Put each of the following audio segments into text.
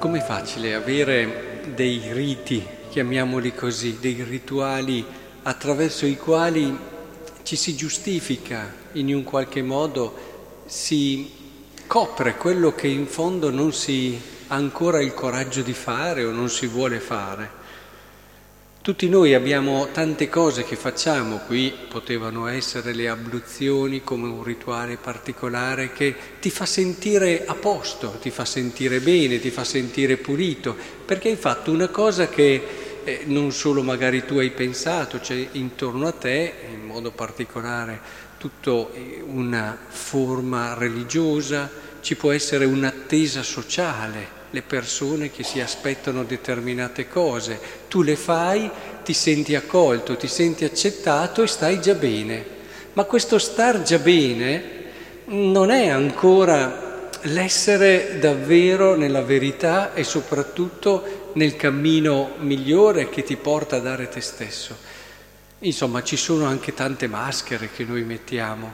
Com'è facile avere dei riti, chiamiamoli così, dei rituali attraverso i quali ci si giustifica in un qualche modo, si copre quello che in fondo non si ha ancora il coraggio di fare o non si vuole fare. Tutti noi abbiamo tante cose che facciamo, qui. Potevano essere le abluzioni come un rituale particolare che ti fa sentire a posto, ti fa sentire bene, ti fa sentire pulito, perché hai fatto una cosa che eh, non solo magari tu hai pensato, c'è cioè intorno a te, in modo particolare, tutta eh, una forma religiosa, ci può essere un'attesa sociale le persone che si aspettano determinate cose. Tu le fai, ti senti accolto, ti senti accettato e stai già bene. Ma questo star già bene non è ancora l'essere davvero nella verità e soprattutto nel cammino migliore che ti porta a dare te stesso. Insomma, ci sono anche tante maschere che noi mettiamo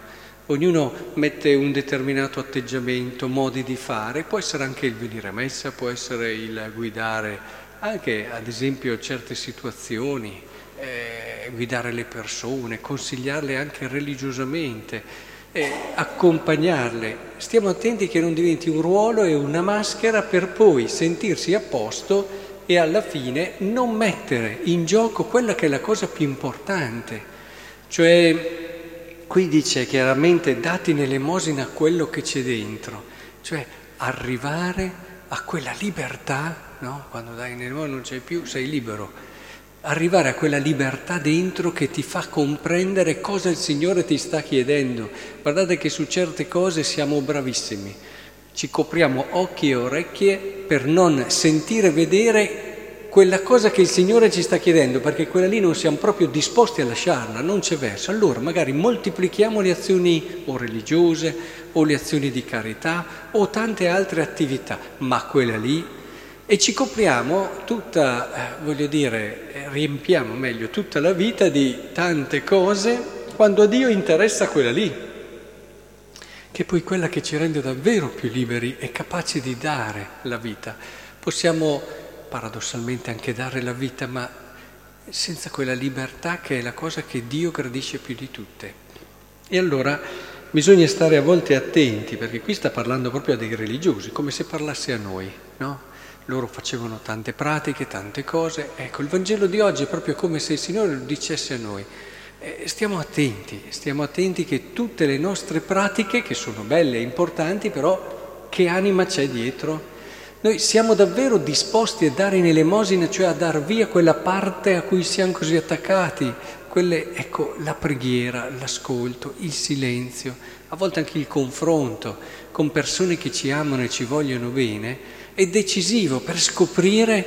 Ognuno mette un determinato atteggiamento, modi di fare, può essere anche il venire a messa, può essere il guidare anche ad esempio certe situazioni, eh, guidare le persone, consigliarle anche religiosamente, eh, accompagnarle. Stiamo attenti che non diventi un ruolo e una maschera per poi sentirsi a posto e alla fine non mettere in gioco quella che è la cosa più importante, cioè Qui dice chiaramente dati nell'emosina quello che c'è dentro, cioè arrivare a quella libertà, no? quando dai nell'emosina non c'è più, sei libero, arrivare a quella libertà dentro che ti fa comprendere cosa il Signore ti sta chiedendo. Guardate che su certe cose siamo bravissimi, ci copriamo occhi e orecchie per non sentire vedere quella cosa che il Signore ci sta chiedendo, perché quella lì non siamo proprio disposti a lasciarla, non c'è verso. Allora magari moltiplichiamo le azioni o religiose o le azioni di carità o tante altre attività, ma quella lì e ci copriamo tutta, eh, voglio dire, eh, riempiamo meglio tutta la vita di tante cose quando a Dio interessa quella lì, che è poi quella che ci rende davvero più liberi e capaci di dare la vita. Possiamo paradossalmente anche dare la vita, ma senza quella libertà che è la cosa che Dio gradisce più di tutte. E allora bisogna stare a volte attenti, perché qui sta parlando proprio dei religiosi, come se parlasse a noi, no? Loro facevano tante pratiche, tante cose. Ecco, il Vangelo di oggi è proprio come se il Signore lo dicesse a noi. Eh, stiamo attenti, stiamo attenti che tutte le nostre pratiche, che sono belle e importanti, però che anima c'è dietro? Noi siamo davvero disposti a dare in elemosina, cioè a dar via quella parte a cui siamo così attaccati, quelle, ecco, la preghiera, l'ascolto, il silenzio, a volte anche il confronto con persone che ci amano e ci vogliono bene, è decisivo per scoprire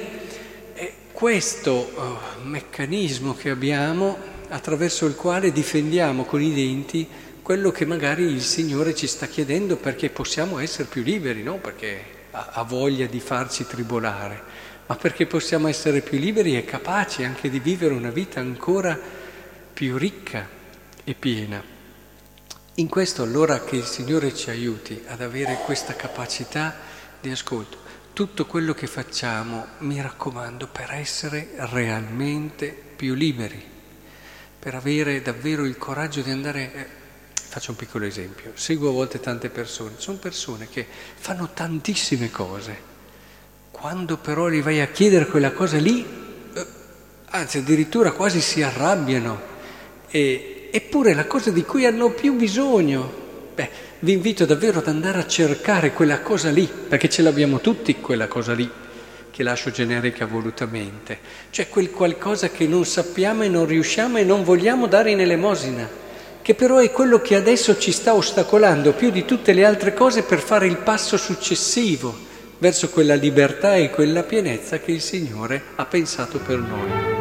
eh, questo oh, meccanismo che abbiamo attraverso il quale difendiamo con i denti quello che magari il Signore ci sta chiedendo perché possiamo essere più liberi, no? Perché ha voglia di farci tribolare, ma perché possiamo essere più liberi e capaci anche di vivere una vita ancora più ricca e piena. In questo allora che il Signore ci aiuti ad avere questa capacità di ascolto. Tutto quello che facciamo, mi raccomando, per essere realmente più liberi, per avere davvero il coraggio di andare eh, Faccio un piccolo esempio. Seguo a volte tante persone. Sono persone che fanno tantissime cose. Quando però gli vai a chiedere quella cosa lì, eh, anzi addirittura quasi si arrabbiano. E, eppure la cosa di cui hanno più bisogno. Beh, vi invito davvero ad andare a cercare quella cosa lì, perché ce l'abbiamo tutti quella cosa lì che lascio generica volutamente, cioè quel qualcosa che non sappiamo e non riusciamo e non vogliamo dare in elemosina che però è quello che adesso ci sta ostacolando più di tutte le altre cose per fare il passo successivo verso quella libertà e quella pienezza che il Signore ha pensato per noi.